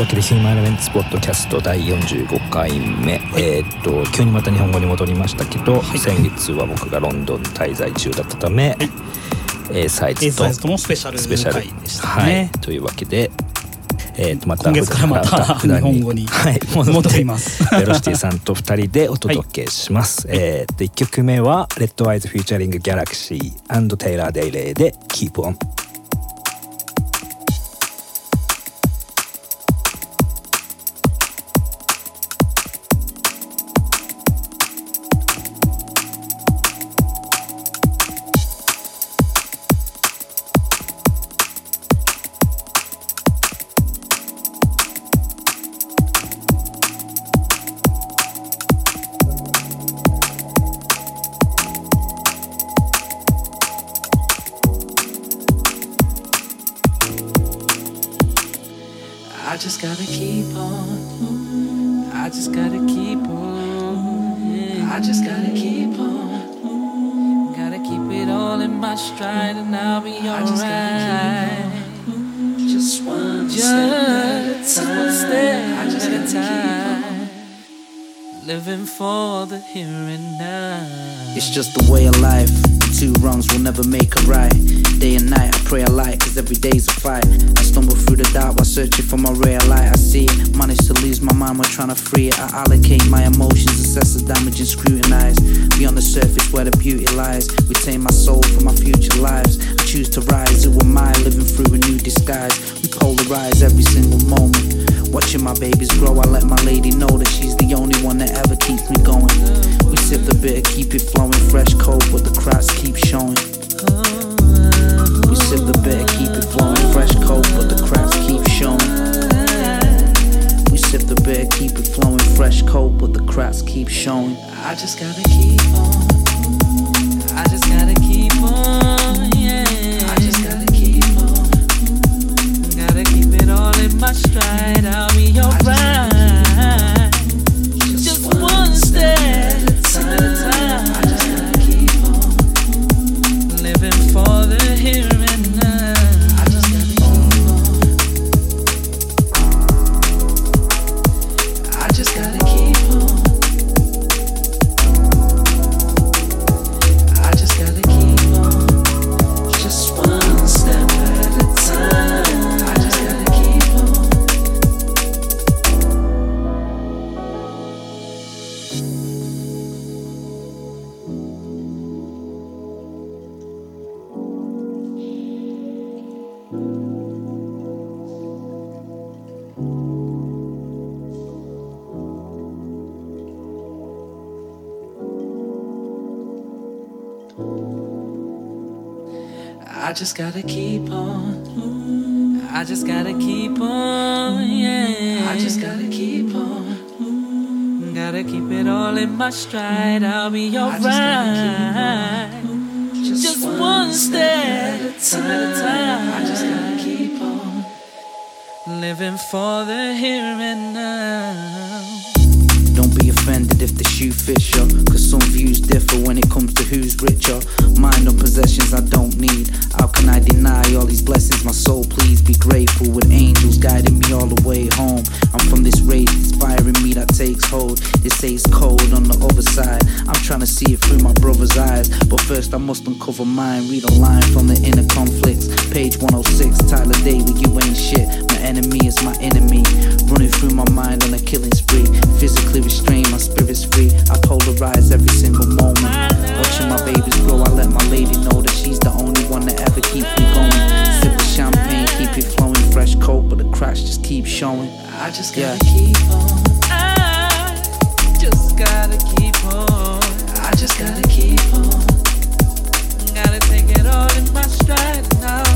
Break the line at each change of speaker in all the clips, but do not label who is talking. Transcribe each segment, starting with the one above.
というわけでヒューマンエレメンツポッドキャスト第45回目、えーっと急にまた日本語に戻りましたけど、先月は僕がロンドン滞在中だったため、A サイズと
サイズともスペシャル
スペシャル。
回でした
はい。
ね。
というわけで、えー、とまた
今月からまた日本語に
はい、
戻ります。
ベロシティさんと2人でお届けします、えー、で1曲目は「レッドアイズフューチャリングギャラクシーテイラー・デイレイで「Keep On」
beauty lies. Retain my soul for my future lives. I choose to rise, who am I living through a new disguise? We polarize every single moment. Watching my babies grow, I let my lady know that she's the only one that ever keeps me going. We sip the bitter, keep it flowing, fresh cold, but the cracks keep showing. We sip the bitter, keep it flowing, fresh cold, but the cracks keep showing. We sip the bitter, keep it flowing, fresh cold, but the cracks keep showing.
I just gotta keep on. Stride. I'll be alright. Just gotta keep on. Mm. I just gotta keep on, yeah. I just gotta keep on. Mm. Gotta keep it all in my stride. I'll be alright. Just, one step at a time. I just gotta keep on. Living for the here and now.
Offended if the shoe fits you, cause some views differ when it comes to who's richer. Mind on possessions I don't need. How can I deny all these blessings? My soul, please be grateful with angels guiding me all the way home. I'm from this race, inspiring me that takes hold. Say it's cold on the other side. I'm trying to see it through my brother's eyes. But first, I must uncover mine. Read a line from the inner conflicts. Page 106, Tyler David, you ain't shit. My enemy is my enemy. Running through my mind on a killing spree. Physically restrained, my spirit's free. I polarize every single moment. Watching my babies grow, I let my lady know that she's the only one that ever keeps me going. Sip the champagne, keep it flowing, fresh coat, but the cracks just keep showing.
I just gotta
Yeah.
keep on. I just gotta keep on. I just gotta keep on. Gotta take it all in my stride and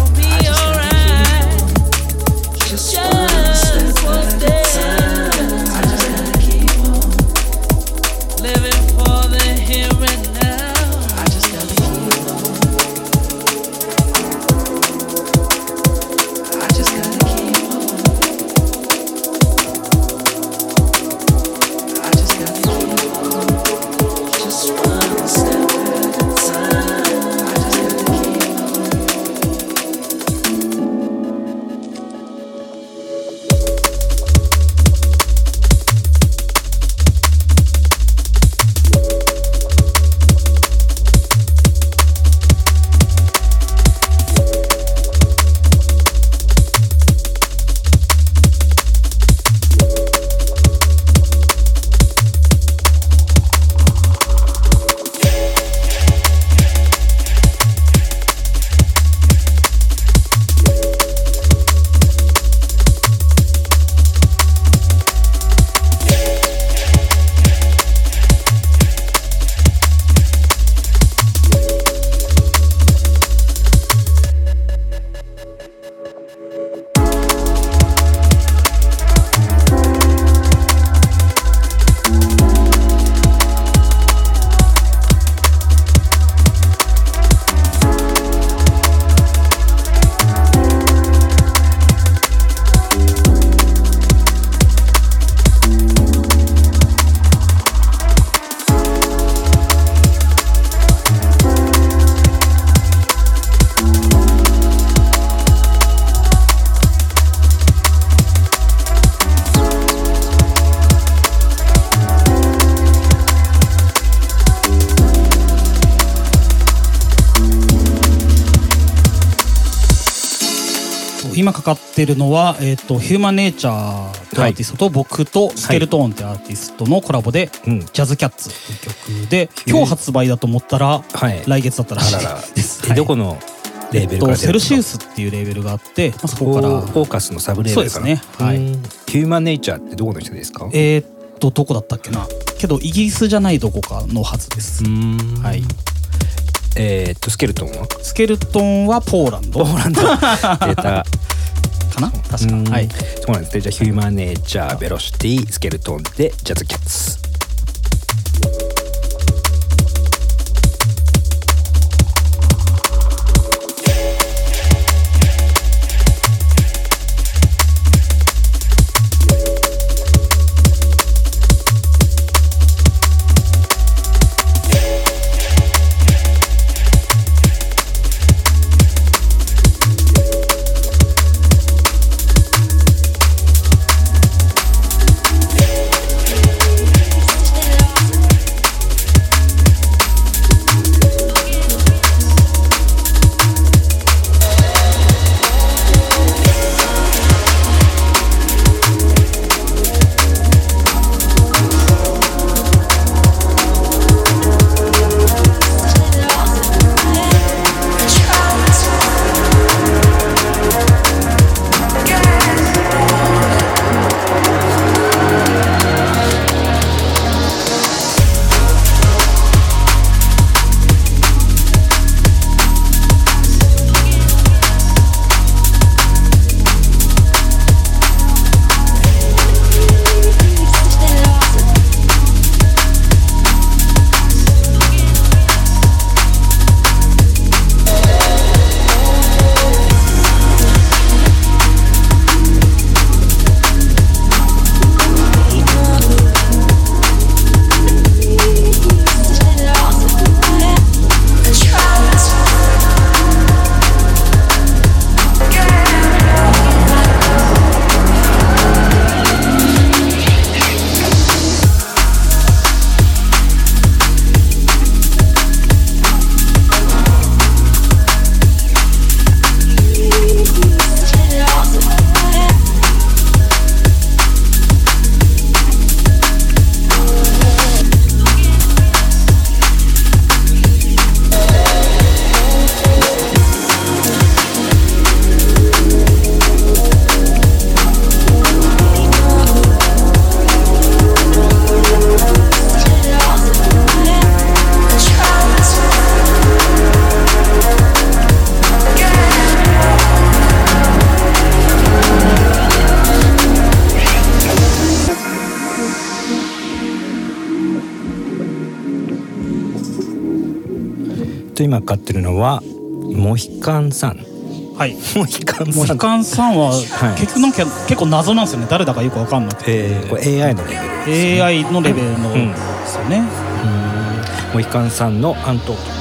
ってるのは、えっとヒューマンネイチャーとい。うアーティストと、僕とスケルトーンってアーティストのコラボで「
うん。
ジャズキャッツ」っていう曲で今日発売だと思ったら、
はい。
来月だったらしいです。
え
はい。
どこのレーベルから
えっとセルシウ
ス
スっていうレーベルがあって、まあ、そこから。
フォーカスのサブレーベルかな？
そうですね。はい。
うん。ヒューマンネイチャーってどこの人ですか？
えーっとどこだったっけな？けどイギリスじゃないどこかのはずです、
うん。
はい。
えーっとスケルトンは？
スケルトンはポーランド。
ポーランド。出た
かな？確
うん。
かはい。
そうなんです。ねじゃあヒューマンネイチャーベロシティスケルトンでジャズキャッツ今買ってるのはモヒカンさん。
はい。
モヒカンさん。
モヒカンさんは、
はい。
結局なんか結構謎なんですよね。誰だかよく分かんなくて、
えー、これ AI のレベル
AI のレベルの
うん
ですよね、
モヒカンさんのアント「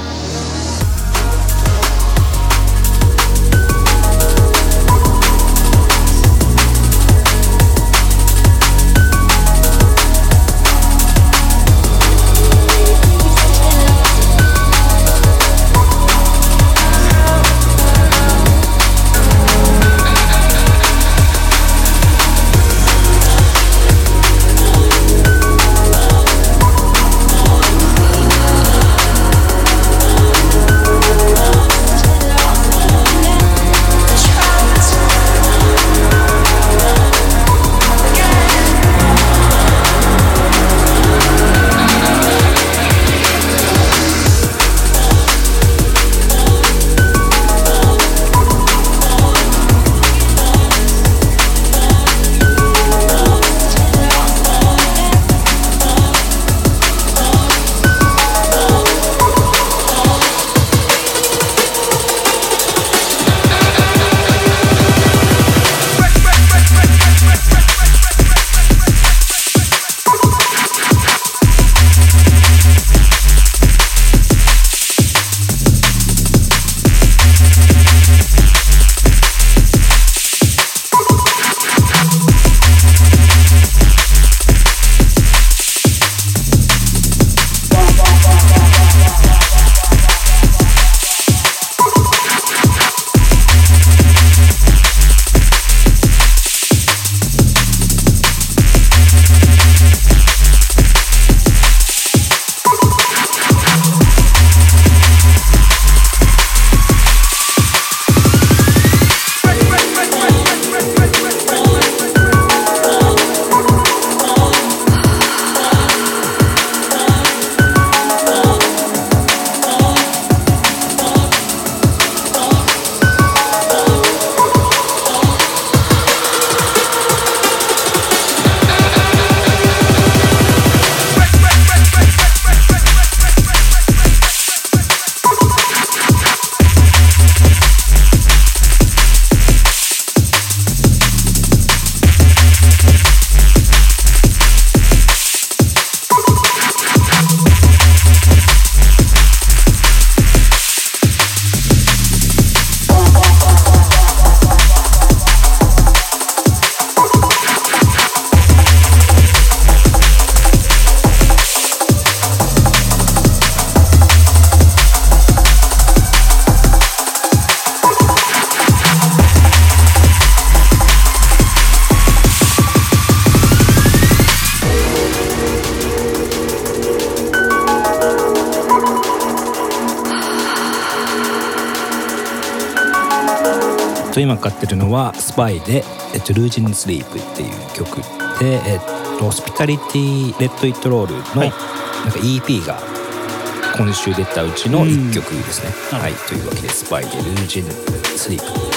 と今かかってるのは「スパイで「えっと、ルージン・スリープ」っていう曲で「えっと、ホスピタリティ・レッド・イット・ロール」の
はい。
なんか EP が今週出たうちの1曲ですね。
うん。
はい。というわけで「スパイでルージン・スリープ」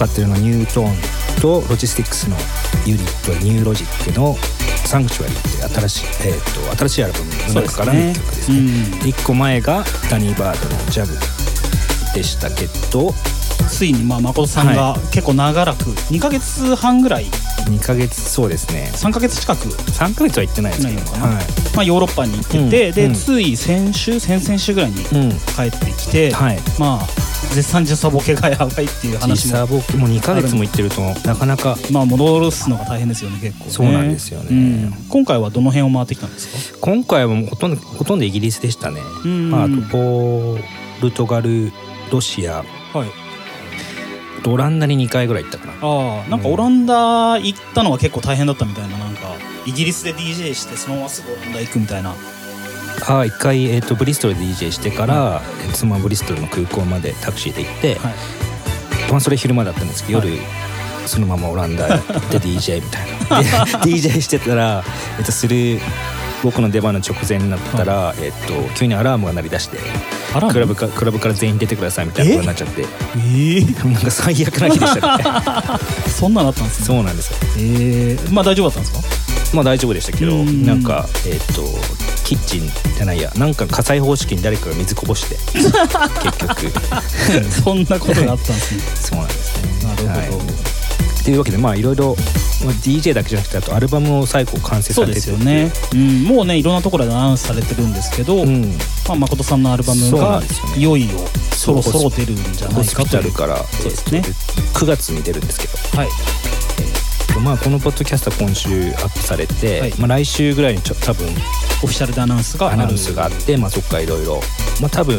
今かかってるのは Nu:Tone と Logistics のユニット Nu:Logic の「 Sanctuary」って新しい,、えー、と新しいアルバムの中からの1曲ですね。
うん。
1個前がダニー・バードの「ジャブ」でしたけど
ついにまあ誠さんが結構長らく2ヶ月半ぐらい。
2ヶ月そうですね。
3ヶ月近く
？3ヶ月は行ってないですけどはい。
まあ、ヨーロッパに行ってて、
うん
で、
うん。
つい先週先々週ぐらいに
うん。
帰ってきて、
はい。
まあ絶賛時差ボケがやばいっていう
時
話も
差ボケもう2ヶ月も行ってると。なかなか
まあ戻すのが大変ですよね結構ね。
そうなんですよね。
うん。今回はどの辺を回ってきたんですか？
今回はもうほとんどほとんどイギリスでしたね、
うん。
まあ、あとポルトガルロシア。
はい。
オランダに2回ぐらい行ったかな。
ああなんかオランダ行ったのは結構大変だったみたいななんかイギリスで DJ してそのまますぐオランダ行くみたいな
ああ一回、えー、とブリストルで DJ してから、えーそのままブリストルの空港までタクシーで行って、
はい。
まあ、それ昼間だったんですけど、
はい。
夜そのままオランダ行って DJ みたいな。で DJ してたら、えー、とする僕の出番の直前になったら、えー、と急にアラームが鳴り出してクラブかクラブから全員出てくださいみたいなことになっちゃって
ええ
なんか最悪な日でした。ね
そんなのあったんですね。
そうなんですよ。
ええまあ大丈夫だったんですか？
まあ大丈夫でしたけど
うん。
なんかえっ、とキッチンじゃないやなんか火災方式に誰かが水こぼして 結局。
そんなことがあったんですね。
そうなんですね。
なるほど、
はい。っていうわけでまあいろいろまあ DJ だけじゃなくてあとアルバムを最後完成さ
そうで
れてて
すよね、うん、もうねいろんなところでアナウンスされてるんですけど、
うん。
まあ、誠さんのアルバムがいよいよそろそろ出るんじゃな
ホスピ
いかという
タルから
そうですね。
えーと9月に出るんですけど。
はい
まあこのポッドキャストは今週アップされて、
はい。
まあ来週ぐらいにちょ多分
オフィシャルでアナウンスが
アナウンスがあってまあそっからいろい。ろまあ多分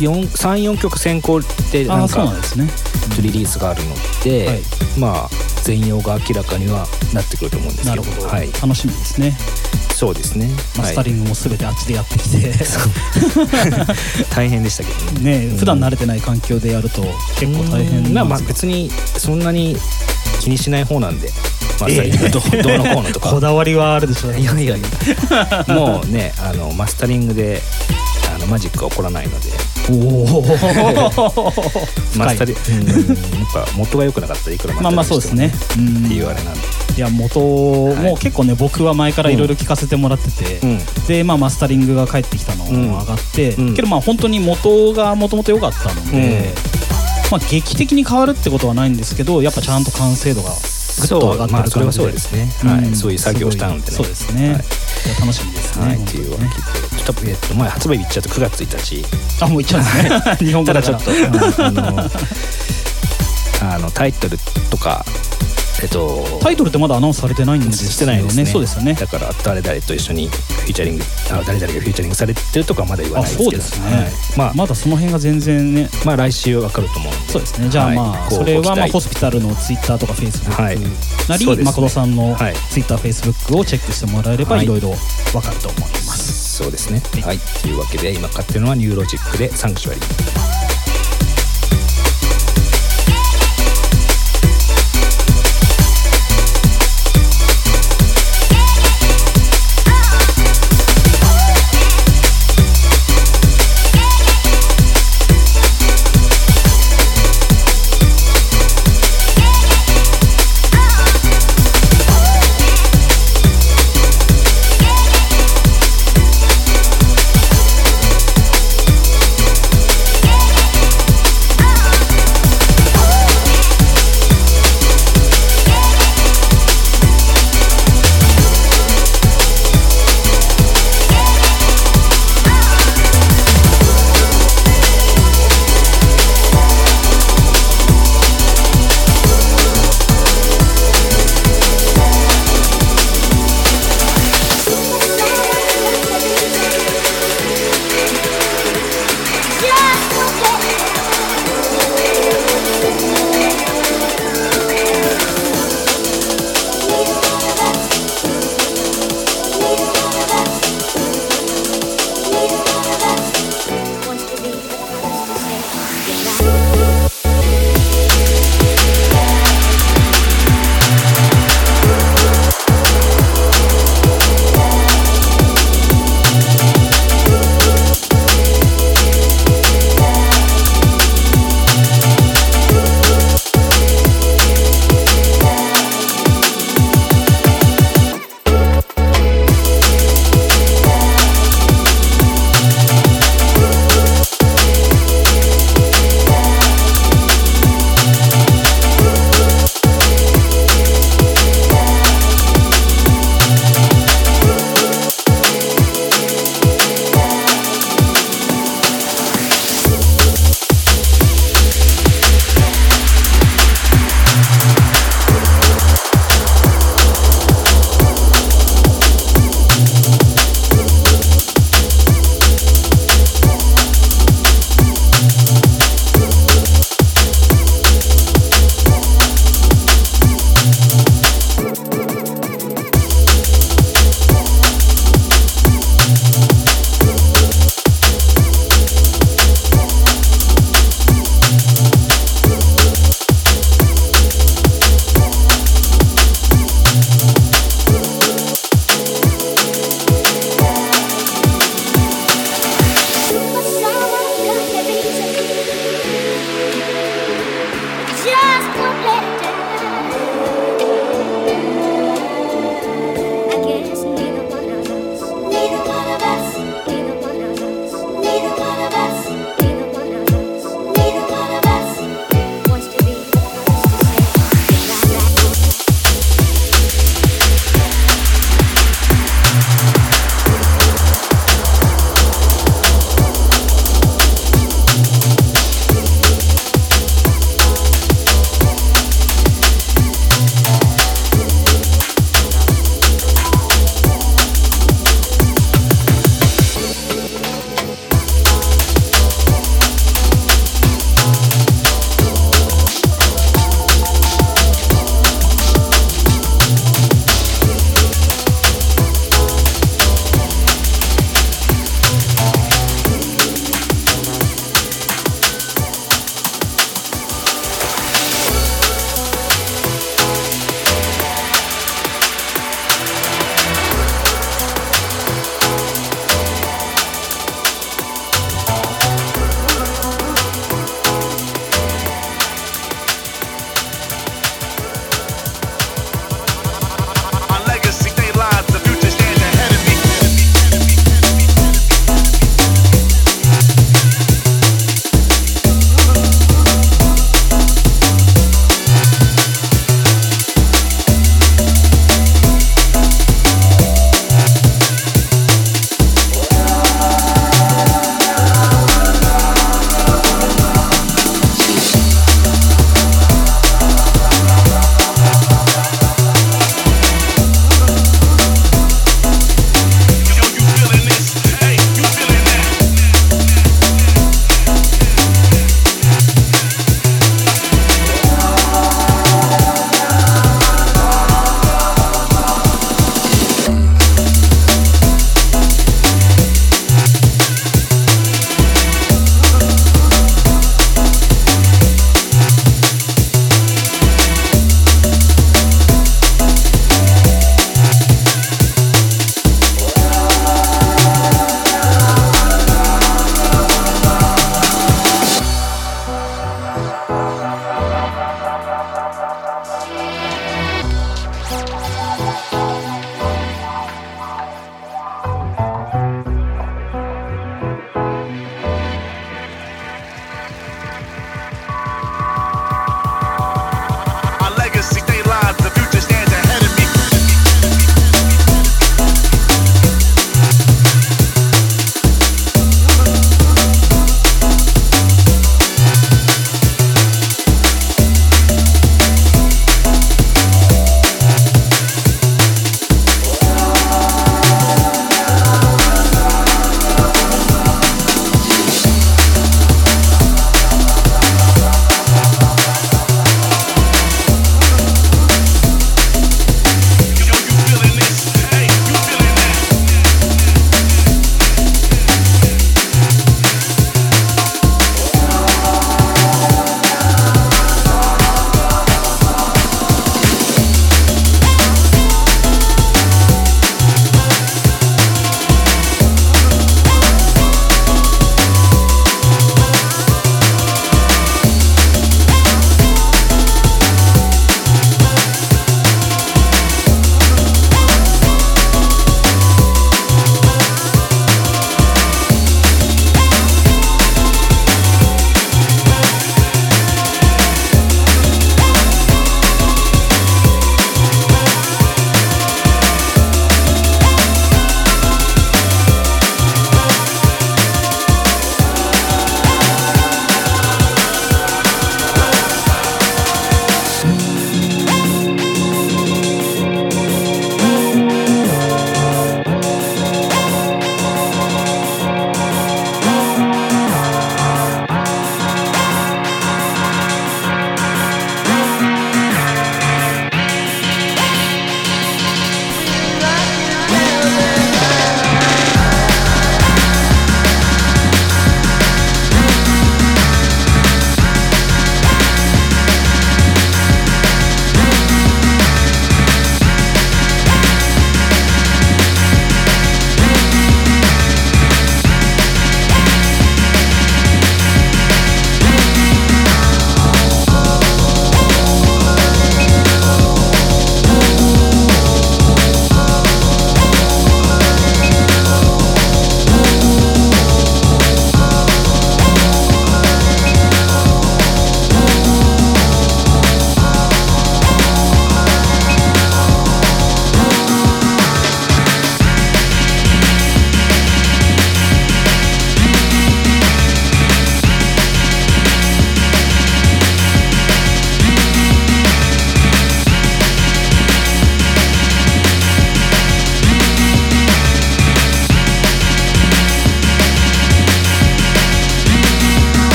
34曲先行で
ああ
なんかリリースがあるので、
はい。
まあ全容が明らかにはなってくると思うんですけど。
なるほど、
はい、
楽しみですね。
そうですね。
マスタリングも全てあっちでやってきて、
はい 大変でしたけどね。
ね普段慣れてない環境でやると結構大変
まあまあ
なん。です
別にそんなに気にしない方なんでマスタリングど,、どうのこうのとか。
こだわりはあるでしょ。うね
いやいやいやもうねあのマスタリングであのマジックは起こらないので。
おお
マスタリうんやっぱ元が良くなかったらいくら
まあまあそうですね。うん。
っていうあれなんで。
いや元も結構ね僕は前からいろいろ聞かせてもらってて、
うん。
でまあマスタリングが帰ってきたの
うん
も上がって、
うん。
けどまあ本当に元がもともと良かったので、まあ劇的に変わるってことはないんですけどやっぱちゃんと完成度がぐっと上がってる
まあそれは
感じで
そうですね、はい。
ん
そういう作業をしたのでね。
そうですね、
はい。
楽しみですね、
はい、っていうわけで、ちょっと、えっと、前発売日言っちゃうと9月1日。
あもういっちゃうんですね。日本語
ただ
だから。
ちょっと、あの、あのタイトルとか、えっと、
タイトルってまだアナウンスされてないんですよね。
してないですね。
そうですよね。
だから、誰々と一緒にフィーチャリング、あ誰々がフィーチャリングされてるとかはまだ言わ
あ
ないですけど。
そうですね、
はい。まあ、
まだその辺が全然ね。
まあ、来週わかると思うんで。
そうですね。じゃあまあ、
はい
それはまあホスピタルのツイッターとかフェイスブック
はい。
なり、
そうですね。
誠さんの
はい。
ツイッターフェイスブックをチェックしてもらえれば
はい
いろい。ろわかると思います、
そうですね。
はい。
はい。というわけで、今かかってるのは Nu:Logic で Sanctuary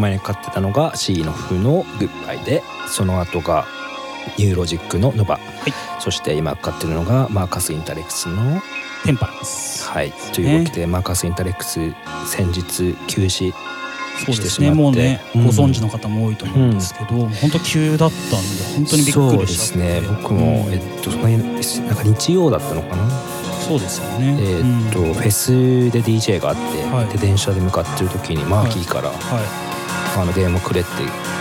前に円かかってたのが C の譜の「グッバイで」その後が Nu:Logic の「 Nova」はい、そして今かかってるのがマーカス・インタレックスの「
Temperance」
はい、というわけで、ね、マーカス・インタレックス先日急死
そうですね。もうね、ご存知の方も多いと思うんですけど、うん、本当急だったんで本当にびっくりしち
そうですね。僕も、えっとその辺なんか日曜だったのかな？
そうですよね。
えっと、
うん、
フェスで DJ があって、
はい、
で電車で向かってる時にマーキーから、
はい、はい。
あの電話くれって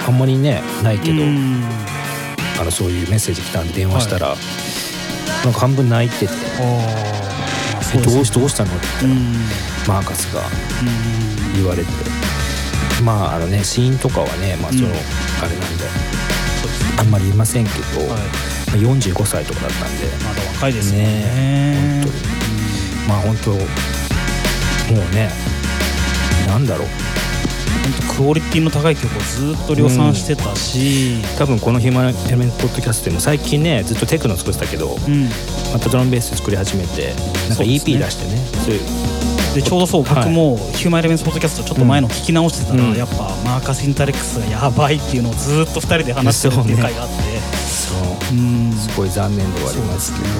あんまりねない
い
けど、
うん。
あのそういうメッセージ来たんで電話したら、なんか半分泣いてて。
まあ「そうですね。
どうしどうしたの?」って言ったら、
うん。
マーカスが
うん
言われて。まああのね死因とかはねまあその、
うん。
あれなんであんまり言いませんけど、
はい。
まあ45歳とかだったんで。
まだ若いですよね。
ね本当に。まあ本当もうねなんだろう
本当クオリティの高い曲をずっと量産してたし、
多分このヒューマンエレメントポッドキャストでも最近ねずっとテクノ作ってたけど、
うん、
またドラムベース作り始めてなんか EP 出してね。そう。いう
でちょうどそう
はい。
僕もヒューマンエレメンツポッドキャストちょっと前の聞き直してたら、
うん。
やっぱマーカス・インタレックスがやばいっていうのをずっと2人で話してるっていう回があって。
そう。
うん。
すごい残念ではありますけど。
そ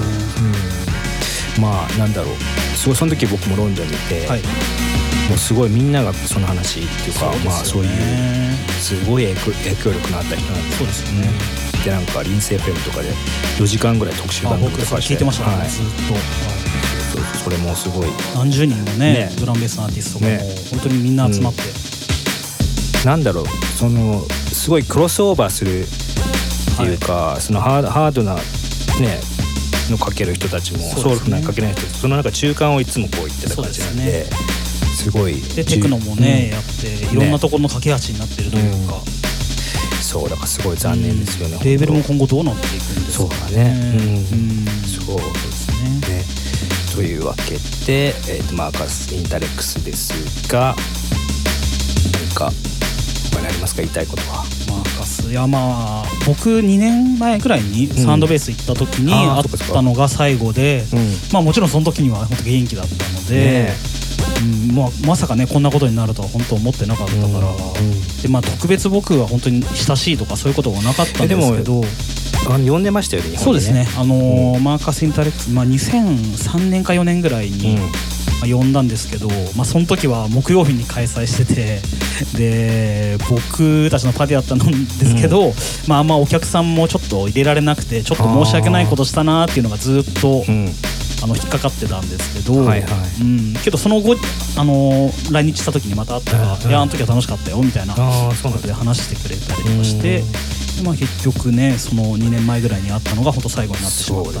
う
ん。まあなんだろう。そうその時僕もロンドンにいて、
はい
もうすごいみんながその話っていうかまあそういうすごい影響力のあった人なんです
そうですよね。
うんでなんかリンセ FM とかで4時間ぐらい特集
あ
番組とかして
聞いてましたね、
はい。
ずっと、はい
それもすごい。
何十人のね
ね。
ドラムベースのアーティストがもう
ね。
本当にみんな集まって、
なんだろう。そのすごいクロスオーバーするっていうか、そのハードなねのかける人たちもソウルフなかけない人たちそのなんか中間をいつもこう言ってた感じなんですごい。
でテクノもね、
うん。
やっていろんなところの架け橋になってるというか、
そうだからすごい残念ですよね、
レーベルも
本
今後どうなっていくんですか
そうだね。うん。
うん。
そう
ですね。
ねというわけで、えーとマーカス・インタレックスですが何か他にありますか？言いたいことは。
マーカスいやまあ僕2年前ぐらいにサウンドベース行った時に
あ
ったのが最後で、
うん。
まあもちろんその時には本当元気だったので
ね、
うんまあ、まさかねこんなことになるとは本当思ってなかったから、でまあ特別僕は本当に親しいとかそういうことがなかったんですけど。
あの呼んでましたよね日本に
そうですね、あのーマーカス・インタレックス、まあ、2003年か4年ぐらいに、
うん。
まあ、呼んだんですけど、まあ、その時は木曜日に開催しててで僕たちのパーティーだったんですけど、まあ、あんまお客さんもちょっと入れられなくてちょっと申し訳ないことしたなっていうのがずっと
うん
あの引っかかってたんですけど、
はいはい。
うん、けどその後、あのー来日した時にまた会ったら「
うん
い。やあの時は楽しかったよ」みたいなことで話してくれたりとかして、でまあ、結局ねその2年前ぐらいに会ったのが本当最後になってしまったので。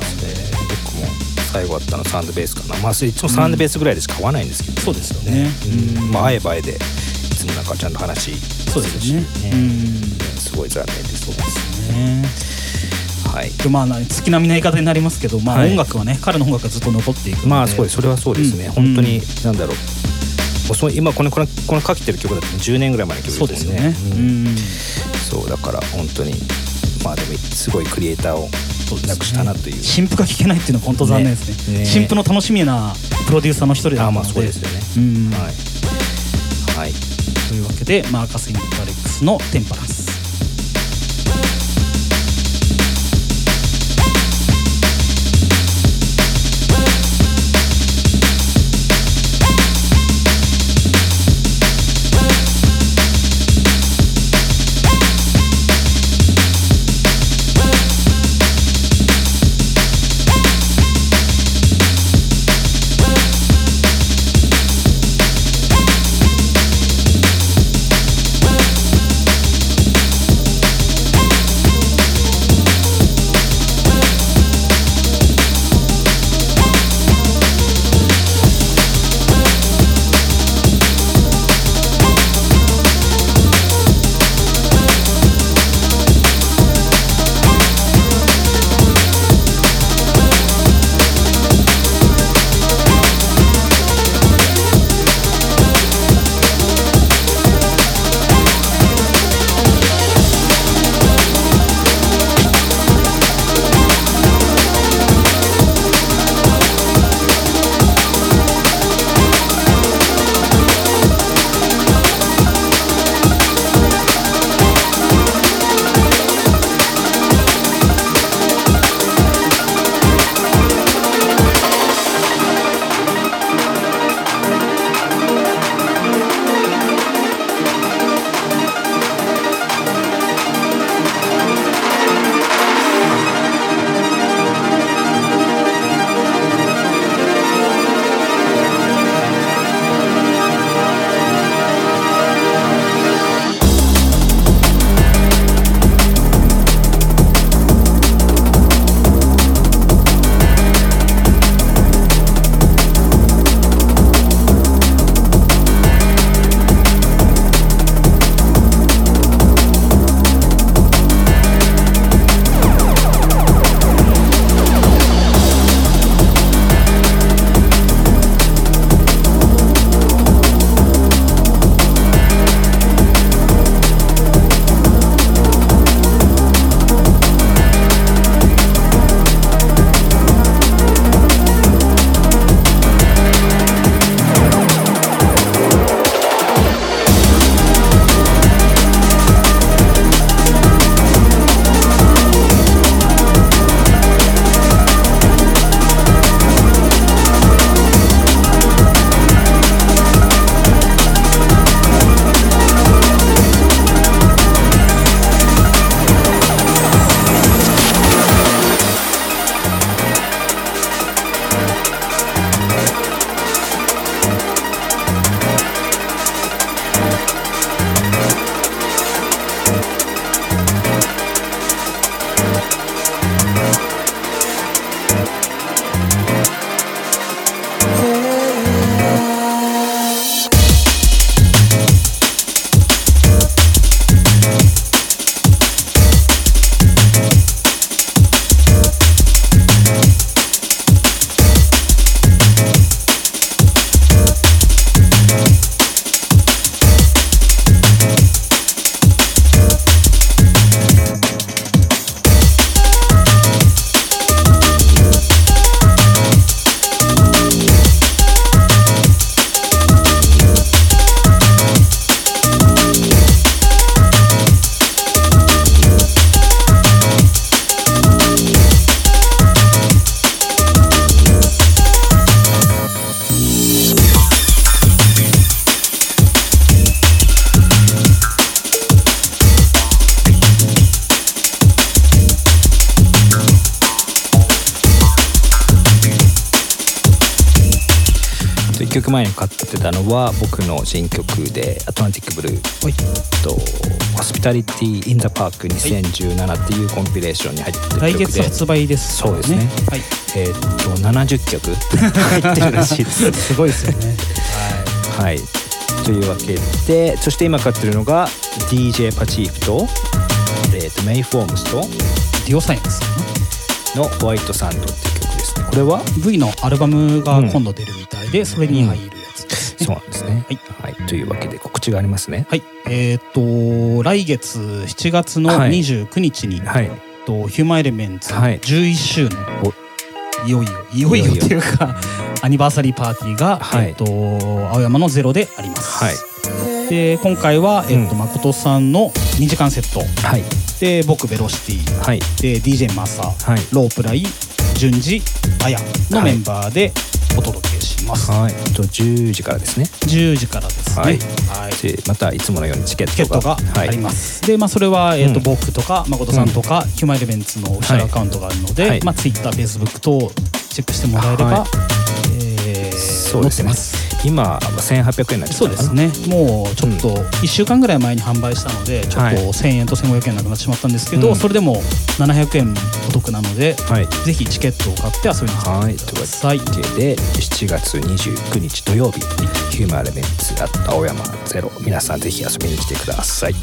僕も最後あったのサウンドベースかな。まあいつもサウンドベースぐらいでしか買わないんですけど、
そうですよね。うん。
まあ会えば会えでいつもなんかちゃんと話
そうですよね。
するし
うん。
すごい残念です
ね
はい。
でまあな月並みな言い方になりますけど、まあ、
はい。
音楽はね、彼の音楽がずっと残っていく
まあそうです。それはそうですね、
うん。
本当になんだろう。もうその今このこのこのかけてる曲だって10年ぐらい前の曲
そうですよね、
う
うん。ん
そうだから本当にまあでもすごいクリエイターをなくしたなという。
新譜が聴けないっていうのは本当残念ですね。
ね。ね。
新譜の楽しみなプロデューサーの一人だったので。
あまあそうですよね。
うん。
はい。はい。
というわけでマーカス・インタレックスの「テンパランス」
は僕の新曲で「アトランティックブルー」
はい。
と「ホスピタリティ・イン・ザ・パーク2017」っていうコンピレーションに入ってる
来月発売です
そうですね。
はい。
えーっと70曲入ってるらしいです。
すごいですよね。
はい。というわけでそして今かかってるのが DJ パチーフと,、えーっとメイ・フォームスと
ディオサイエンス
の「ホワイトサンド」っていう曲ですね。これは
？V のアルバムが今度出るみたいで、それに入る
そうなんですね。
はい、
はい、というわけで告知がありますね。
はい、えっ、と来月7月の
はい。
29日に、
はい。
えっとヒューマンエレメンツ
はい。
11周年、いよいよいよいよっていうかアニバーサリーパーティーが、
はい。
えっ、と青山のゼロであります。
はい。
で今回は、えっと
うん
誠さんの2時間セット。
はい。
で僕ベロシティ。
はい。
で DJ マサ、
はい。
ロープライ順次あやのメンバーでお届け。します、
はい。と10時からですね。
10時からですね。
はい。またいつものようにチケットが。
あり
す
ます、でまあそれは、えーと
うん。
僕とか誠さんとか、ヒューマンエレメンツのオフィシャルアカウントがあるので、
はい。
まあ TwitterFacebook 等チェックしてもらえれば、
そうですね。
載ってます
今は1800円になっ
そうですね。もうちょっと1週間ぐらい前に販売したのでちょっ
はい
と1000円と1500円なくなってしまったんですけど、
うん。
それでも700円お得なので、
はい。
ぜひチケットを買って遊びに来
はい
てください、
というわけで7月29日土曜日ヒューマンエレメンツあった青山ゼロ。皆さんぜひ遊びに来てください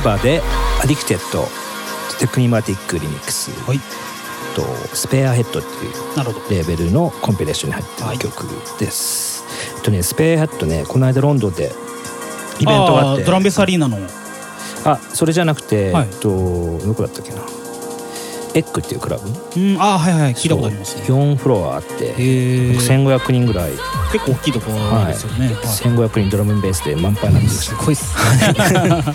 セバで「 Addicted」Technimatic Remix
はい。
とスペアヘッドっていうレーベルのコンピレーションに入ってる曲です、
えっとねスペアヘッドねこの間ロンドンでイベントがあって。
ドラムンベースアリーナの。
あそれじゃなくて、
はい。
えっとどこだったっけな。エッグっていうクラブ？
うんあーはいはい聞いたことありますね。
4フロアあって
へえ
1500人ぐらい、
結構大きいところですよね、はい。
1500人ドラムンベースで満杯になってまし
すごいっす
た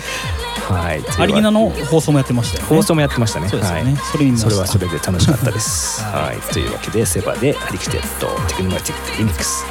はい。
アリーナの放送もやってましたよね。
放送もやってましたね。
そうですよね。
はい。
それ
それはそれで楽しかったです。
は
はい。というわけでセバで
Addicted Technimatic
Remix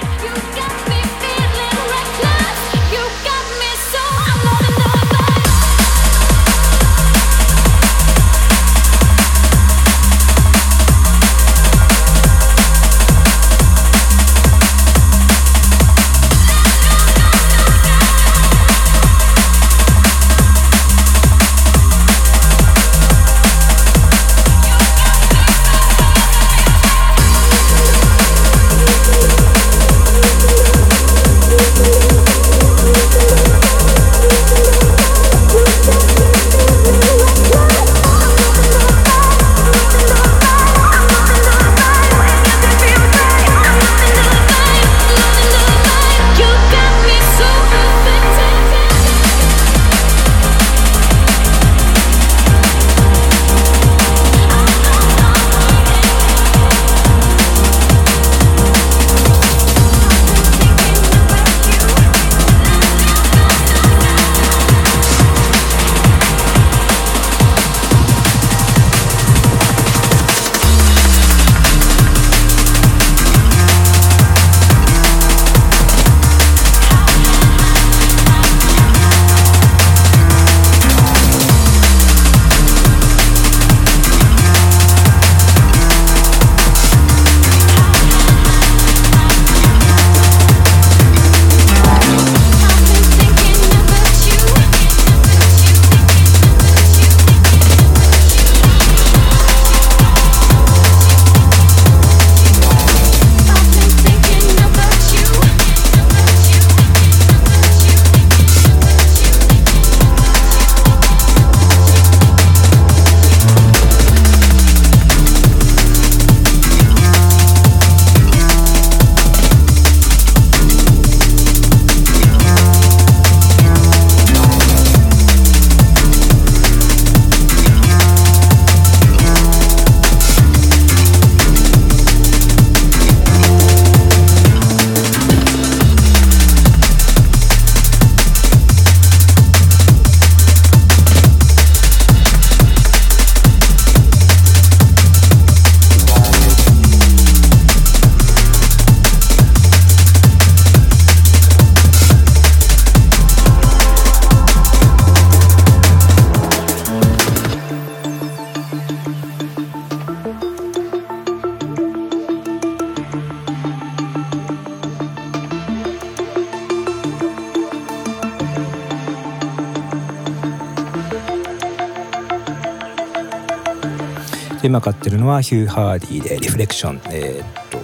今買ってるのはヒュー・ハーディで「リフレクション」えーっと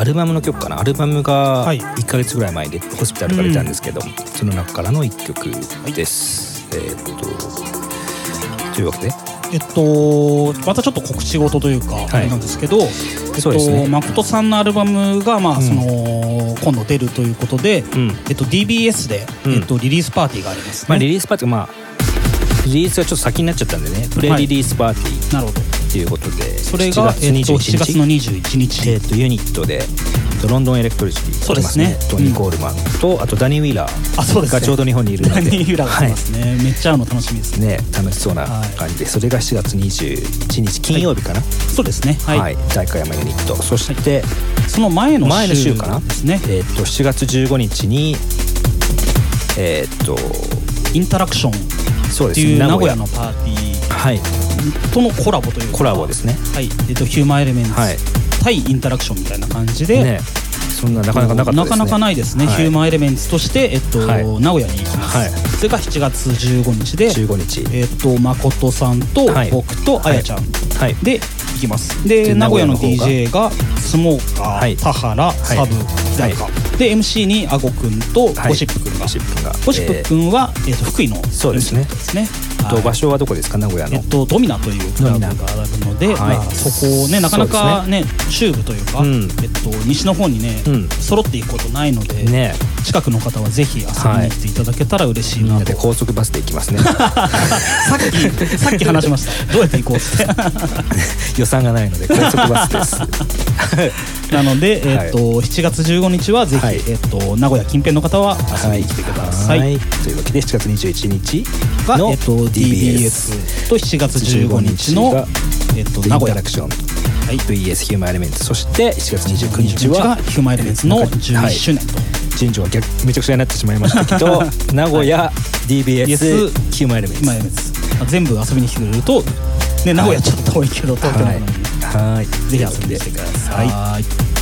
アルバムの曲かな？アルバムが
はい。
1か月ぐらい前にホスピタルから出たんですけど、その中からの1曲です、えーっとというわけで？
えっとまたちょっと告知事というか、あれなんですけど、えっと
ね。
誠さんのアルバムがまあ、
うん。
その今度出るということで、
うん。
えっと DBS で、
うん。
えっとリリースパーティーがありますね。
まあリリースパーティーまあリリースがちょっと先になっちゃったんでね。プレリリースパーティー。
なるほど。
っていうことで
それが
7月
えっと
21
7月
日
の21日。
えーっとユニットでえっとロンドンエレクトリシティ
そうですね。
トニー・コールマンと、あとダニー・ウィーラー。がちょうど日本にいるので。
ダニー・ヒューラーがいますね、めっちゃ会うの楽しみですね。
ね楽しそうな感じで、それが7月21日金曜日かな？
そうですね。はい。
はい、大会山ユニット。そして、
その前の週
前の週かな？
ですね。
えーっと7月15日にえーっと
インタラクション。
そうですね。
名古屋。のパーティ
はい。
ーとのコラボというか。
コラボですね。
はい。えっとヒューマンエレメンツ。
はい。
対インタラクションみたいな感じで。
ね。そんななかなかなかったですね。
なかなかないですね、
はい。
ヒューマンエレメンツとして、えっと
はい。
名古屋に行きます、
はい。
それが7月15日で、
15日。
えっと誠さんと
はい。
僕とあやちゃん
はい。
で行きます。で
で
名古屋の DJ が。スモーカー、
はい。
田原、サブ日高、
は
で MC にあごくんと
はい。
ゴシップくんが、
ゴシップ君が。
ゴシップくんは、えっと福井の
そうですね。
ですね
と場所はどこですか？名古屋の。
えっと、ドミナというクラブがあるので、まあ、そこをねなかなかね中部というか、
うん。
えっと、西の方にね、
うん。
揃っていくことないので、
ね。
近くの方はぜひ遊びに来ていただけたら嬉しい
な
と、
高速バスで行きますね。
さっきさっき話しました。どうやって行こうって。
予算がないので高速バスです
なので、えっと
は
7月15日はぜひ、
はい。
えっと、名古屋近辺の方は遊びに来てください、
はい。というわけで7月21日の
がえっと、DBS と7月15日の
が、
えっと、
名
名古屋。
古屋ラクション、
はい、
VS ヒューマンエレメンツそして7月29日
29日
は
がヒューマンエレメンツの11周年と、
順序が逆めちゃくちゃになってしまいましたけど 名古屋 DBS ヒューマンエレメンツ
ヒューマンエレメンツ、まあ、全部遊びに来てくれると、ね、名古屋ちょっと遠いけど、東京なのに、
はいはい
ぜひ遊びに来てください。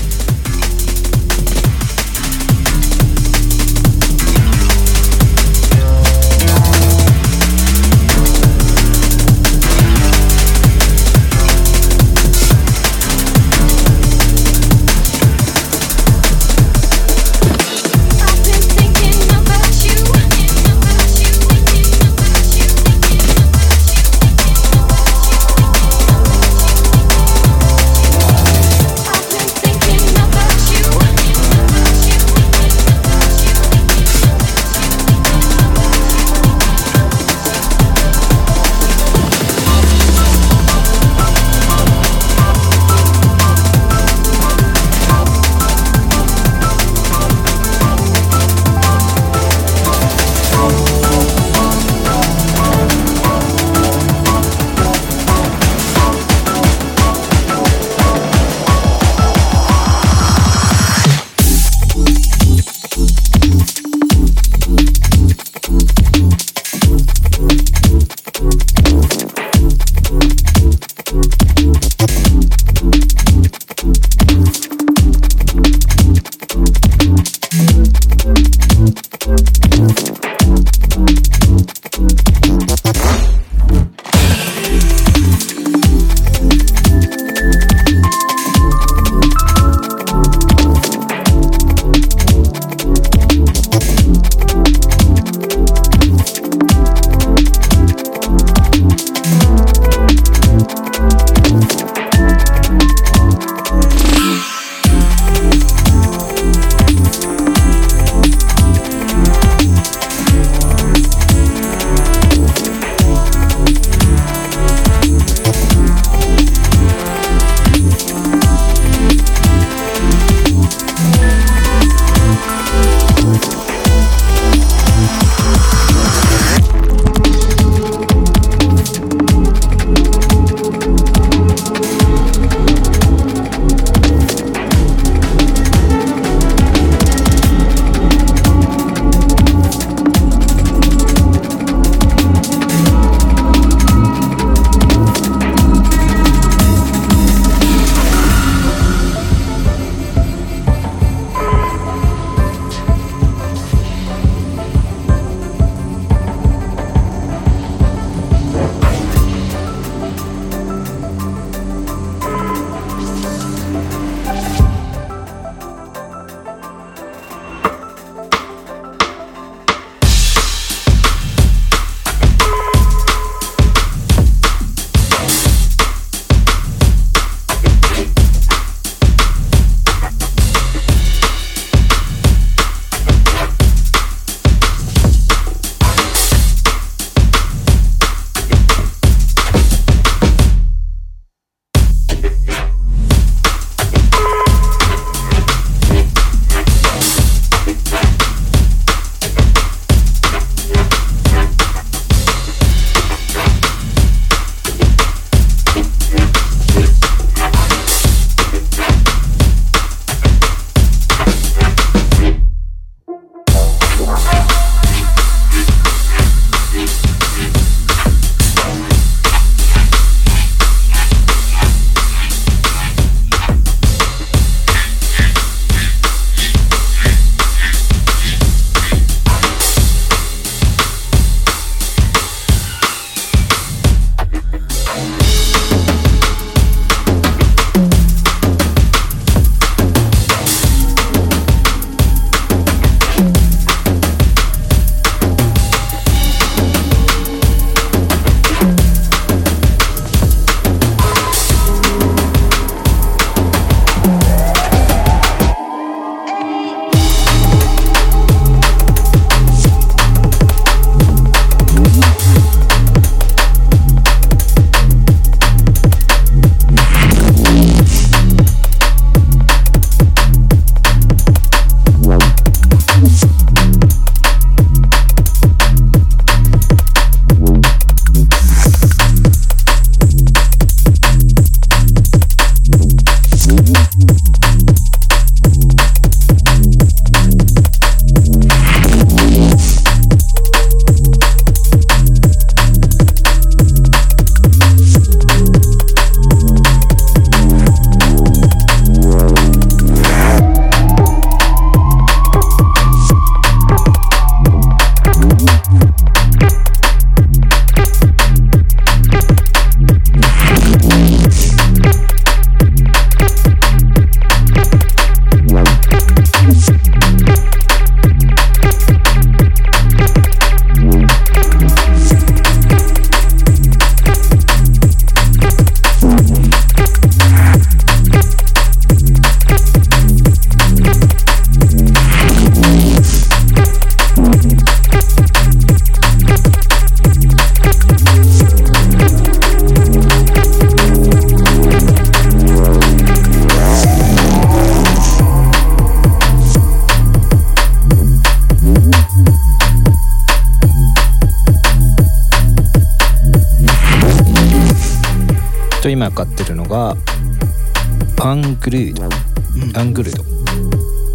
グルード、アングルード。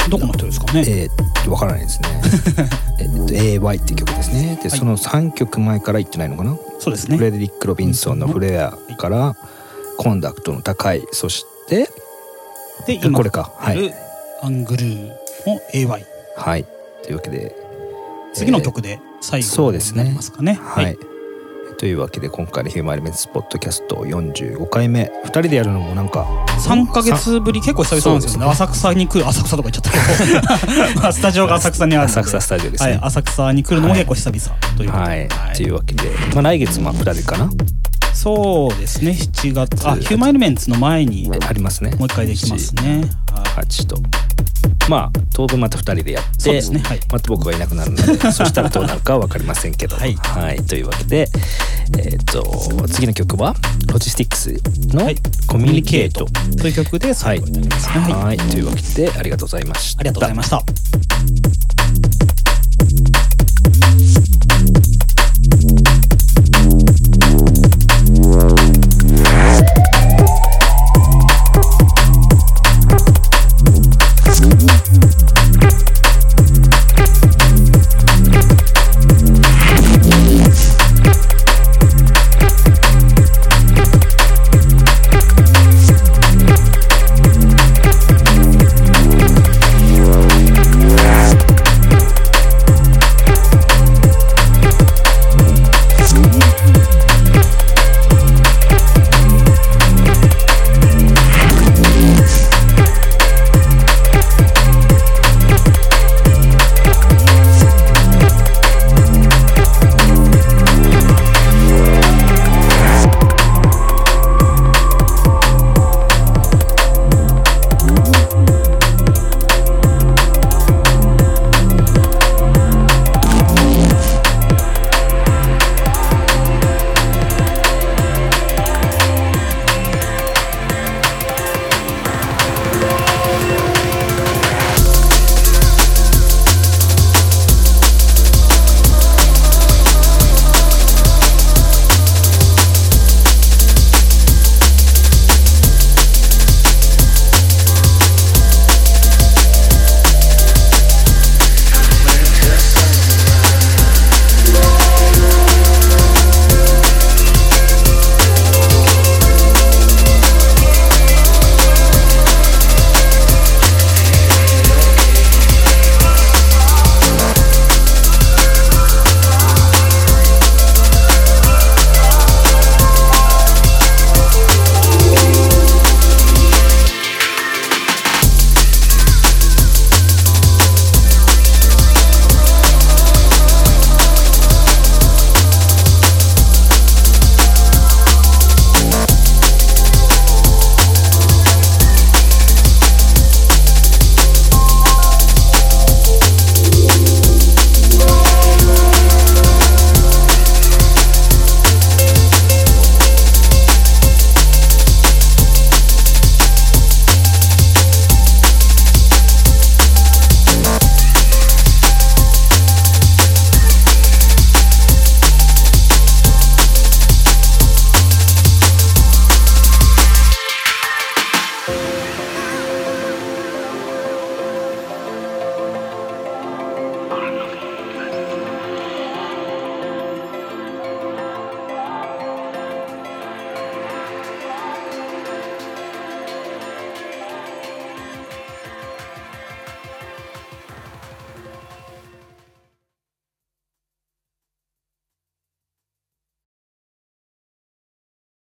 どこの人ですかね？
えー、わからないですね。えっと AY って曲ですね。で、
はい。
その3曲前から言ってないのかな、
そうですね。
フレデリック・ロビンソンの「フレア」からコンダクトの高いそして
で今
これか。はい。
アングルーの AY
はい。というわけで
次の曲で最後
そうですね。
になりますかね
はい、というわけで今回の「ヒューマンエレメンツポッドキャスト」45回目。2人でやるのもなんか
3ヶ月ぶり結構久々なんですよね。
そう
浅草に来る浅草とか言っちゃったけど。ま あスタジオが浅草にあるので。
浅草スタジオですね。
はい、浅草に来るのも結構久々ということで。
はい、
はい
というわけで、まあ、来月も2人かな。
そうですね。7月あヒューマンエレメンツの前にも
ありますね。
う一回できますね。はい
8とまあ当分また2人でやって
そうですね。はい。
また僕がいなくなるのでそしたらどうなるかは分かりませんけど。
はい。
というわけでえっ、と次の曲はロジスティックスの
はい「
コミュニケート」
という曲で最後になりますね。はい。
はい。というわけでありがとうございました。
ありがとうございました